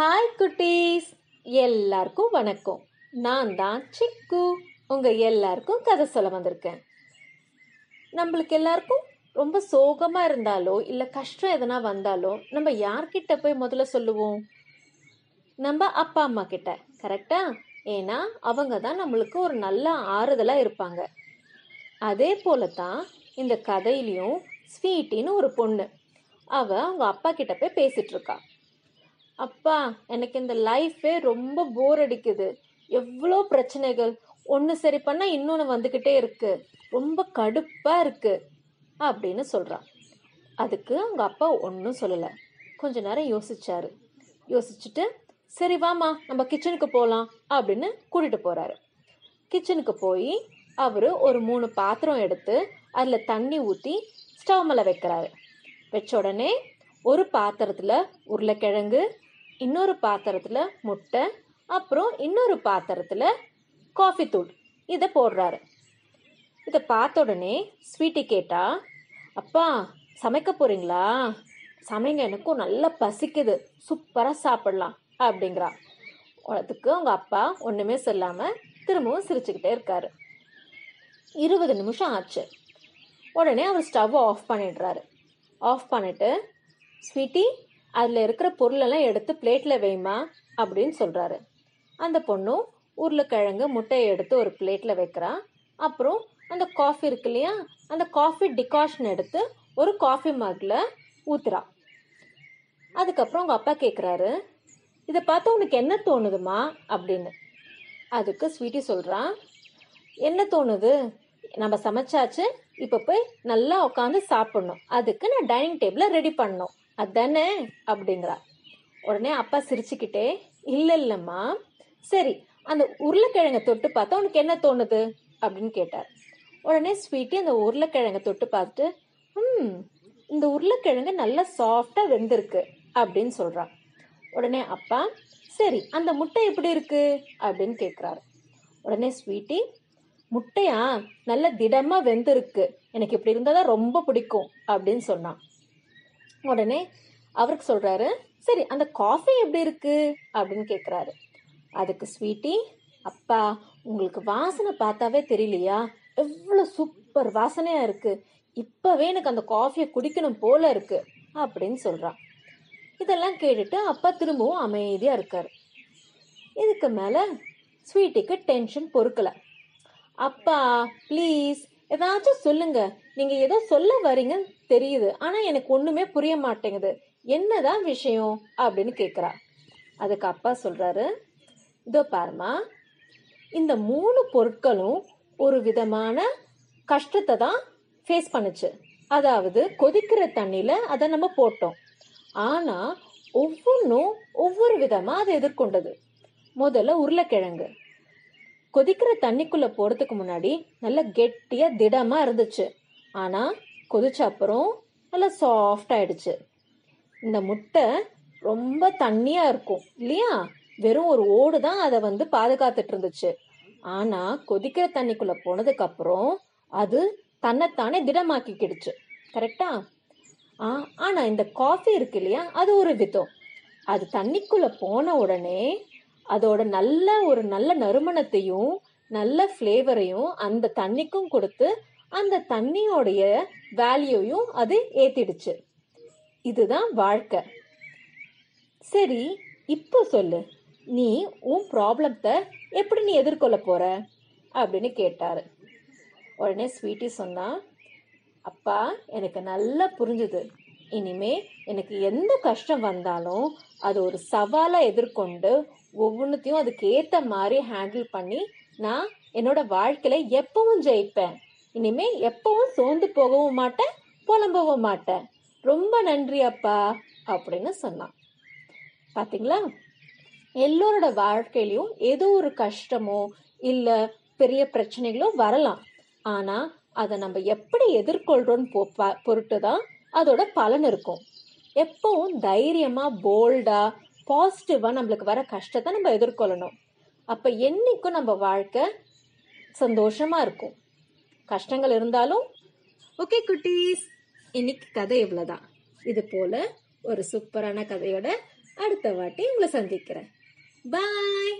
Hi குட்டீஸ். எல்லாருக்கும் வணக்கம். நான் தான் சிக்கு. உங்கள் எல்லாருக்கும் கதை சொல்ல வந்திருக்கேன். நம்மளுக்கு எல்லாருக்கும் ரொம்ப சோகமாக இருந்தாலோ இல்லை கஷ்டம் எதனா வந்தாலோ நம்ம யார்கிட்ட போய் முதல்ல சொல்லுவோம்? நம்ம அப்பா அம்மா கிட்ட. கரெக்டா ஏன்னா அவங்க தான் நம்மளுக்கு ஒரு நல்ல ஆறுதலாக இருப்பாங்க. அதே போல தான் இந்த கதையிலையும் ஸ்வீட்டின்னு ஒரு பொண்ணு. அவள் அவங்க அப்பா கிட்ட போய் பேசிகிட்ருக்காள் இருக்கா. அப்பா எனக்கு இந்த லைஃபே ரொம்ப போர் அடிக்குது. எவ்வளோ பிரச்சனைகள். ஒன்று சரி பண்ணால் இன்னொன்று வந்துக்கிட்டே இருக்கு. ரொம்ப கடுப்பாக இருக்கு. அப்படின்னு சொல்கிறான் அதுக்கு அவங்க அப்பா ஒன்றும் சொல்லலை. கொஞ்ச நேரம் யோசிச்சாரு. யோசிச்சுட்டு சரி வாமா நம்ம கிச்சனுக்கு போகலாம் அப்படின்னு கூட்டிகிட்டு போகிறாரு கிச்சனுக்கு போய் அவர் ஒரு மூணு பாத்திரம் எடுத்து அதில் தண்ணி ஊற்றி ஸ்டவ் மேலே வைக்கிறாரு. வச்ச உடனே ஒரு பாத்திரத்தில் உருளைக்கிழங்கு இன்னொரு பாத்திரத்தில் முட்டை அப்புறம் இன்னொரு பாத்திரத்தில் காஃபி தூள். இதை போடுறாரு. இதை பார்த்த உடனே ஸ்வீட்டி கேட்டா அப்பா சமைக்க போறீங்களா? சமைங்க எனக்கும் நல்லா பசிக்குது. சூப்பராக சாப்பிடலாம் அப்படிங்கிறா. அதுக்கு அவங்க அப்பா ஒன்றுமே சொல்லாமல் திரும்பவும் சிரிச்சுக்கிட்டே இருக்காரு. இருபது நிமிஷம் ஆச்சு. உடனே அவர் ஸ்டவ் ஆஃப் பண்ணிடுறாரு. ஆஃப் பண்ணிட்டு ஸ்வீட்டி அதில் இருக்கிற பொருளெல்லாம் எடுத்து பிளேட்டில் வைமா அப்படின்னு சொல்கிறாரு அந்த பொண்ணும் உருளைக்கிழங்கு முட்டையை எடுத்து ஒரு பிளேட்டில் வைக்கிறா. அப்புறம் அந்த காஃபி இருக்கு இல்லையா? அந்த காஃபி டிகாஷன் எடுத்து ஒரு காஃபி மக்கில் ஊத்துறா. அதுக்கப்புறம் உங்கள் அப்பா கேட்குறாரு இதை பார்த்து உனக்கு என்ன தோணுதுமா? அப்படின்னு. அதுக்கு ஸ்வீட்டி சொல்கிறான் என்ன தோணுது? நம்ம சமைச்சாச்சு இப்போ போய் நல்லா உட்காந்து சாப்பிடணும். அதுக்கு நான் டைனிங் டேபிளை ரெடி பண்ணணும். அதானே? அப்படிங்கிறா. உடனே அப்பா சிரிச்சுக்கிட்டே இல்லை இல்லைம்மா சரி அந்த உருளைக்கிழங்கை தொட்டு பார்த்தா உனக்கு என்ன தோணுது? அப்படின்னு கேட்டார். உடனே ஸ்வீட்டி அந்த உருளைக்கிழங்கை தொட்டு பார்த்துட்டு ம் இந்த உருளைக்கிழங்கு நல்லா சாஃப்டாக வெந்திருக்கு அப்படின்னு சொல்கிறான் உடனே அப்பா சரி அந்த முட்டை எப்படி இருக்கு? அப்படின்னு கேட்குறாரு உடனே ஸ்வீட்டி முட்டையா? நல்ல திடமா வெந்திருக்கு. எனக்கு இப்படி இருந்தால் தான் ரொம்ப பிடிக்கும் அப்படின்னு சொன்னான். உடனே அவருக்கு சொல்றாரு சரி அந்த காஃபி எப்படி இருக்கு? அப்படின்னு கேட்குறாரு அதுக்கு ஸ்வீட்டி அப்பா உங்களுக்கு வாசனை பார்த்தாவே தெரியலையா? எவ்வளோ சூப்பர் வாசனையா இருக்கு. இப்பவே எனக்கு அந்த காஃபியை குடிக்கணும் போல இருக்கு அப்படின்னு சொல்றான். இதெல்லாம் கேட்டுட்டு அப்பா திரும்பவும் அமைதியா இருக்காரு. இதுக்கு மேல ஸ்வீட்டிக்கு டென்ஷன் பொறுக்கல. அப்பா ப்ளீஸ் ஏதாச்சும் சொல்லுங்க. நீங்க ஏதோ சொல்ல வரீங்கன்னு தெரியுது. ஆனா எனக்கு ஒண்ணுமே புரிய மாட்டேங்குது. என்னதான் விஷயம்? அப்படின்னு கேக்குறா. அதுக்கு அப்பா சொல்றாரு இதோ பாருமா இந்த மூணு பொருட்களும் ஒரு விதமான கஷ்டத்தை தான் ஃபேஸ் பண்ணுச்சு. அதாவது கொதிக்கிற தண்ணியில அதை நம்ம போட்டோம். ஆனா ஒவ்வொன்றும் ஒவ்வொரு விதமா அதை எதிர்கொண்டது. முதல்ல உருளைக்கிழங்கு. கொதிக்கிற தண்ணிக்குள்ள போறதுக்கு முன்னாடி நல்லா கெட்டியா திடமா இருந்துச்சு. ஆனா கொதிச்ச அப்புறம் நல்லா சாஃப்ட் ஆயிடுச்சு. இந்த முட்டை ரொம்ப தண்ணியா இருக்கும் இல்லையா? வெறும் ஒரு ஓடு தான் அதை வந்து பாதுகாத்துட்டு இருந்துச்சு. ஆனா கொதிக்கிற தண்ணிக்குள்ள போனதுக்கு அப்புறம் அது தன்னைத்தானே திடமாக்கிக்கிடுச்சு. கரெக்டா? ஆ ஆனா இந்த காஃபி இருக்கு இல்லையா? அது ஒரு விதம். அது தண்ணிக்குள்ள போன உடனே அதோட நல்ல ஒரு நல்ல நறுமணத்தையும் நல்ல ஃப்ளேவரையும் அந்த தண்ணிக்கும் கொடுத்து அந்த தண்ணியோடைய வேல்யூயும் அது ஏத்திடுச்சு. இதுதான் வாழ்க்கை. சரி இப்போ சொல்லு. நீ உன் ப்ராப்ளத்தை எப்படி நீ எதிர்கொள்ள போற? அப்படின்னு கேட்டாரு. உடனே ஸ்வீட்டி சொன்னா அப்பா எனக்கு நல்லா புரிஞ்சுது. இனிமே எனக்கு எந்த கஷ்டம் வந்தாலும் அது ஒரு சவாலை எதிர்கொண்டு ஒவ்வொன்றத்தையும் அதுக்கேற்ற மாதிரி ஹேண்டில் பண்ணி நான் என்னோட வாழ்க்கையில எப்பவும் ஜெயிப்பேன். இனிமே எப்பவும் சோர்ந்து போகவும் மாட்டேன் புலம்பவும் மாட்டேன். ரொம்ப நன்றி அப்பா அப்படின்னு சொன்னான். பாத்தீங்களா? எல்லோரோட வாழ்க்கையிலையும் ஏதோ ஒரு கஷ்டமோ இல்ல பெரிய பிரச்சனைகளோ வரலாம். ஆனா அதை நம்ம எப்படி எதிர்கொள்றோம்னு பொருட்டு தான் அதோட பலன் இருக்கும். எப்பவும் தைரியமா போல்டா பாசிட்டிவாக நம்மளுக்கு வர கஷ்டத்தை நம்ம எதிர்கொள்ளணும். அப்போ என்றைக்கும் நம்ம வாழ்க்கை சந்தோஷமாக இருக்கும். கஷ்டங்கள் இருந்தாலும் ஓகே குட்டீஸ் இன்னைக்கு கதை இவ்வளோதான் இது போல் ஒரு சூப்பரான கதையோட அடுத்த வாட்டி உங்களை சந்திக்கிறேன். பாய்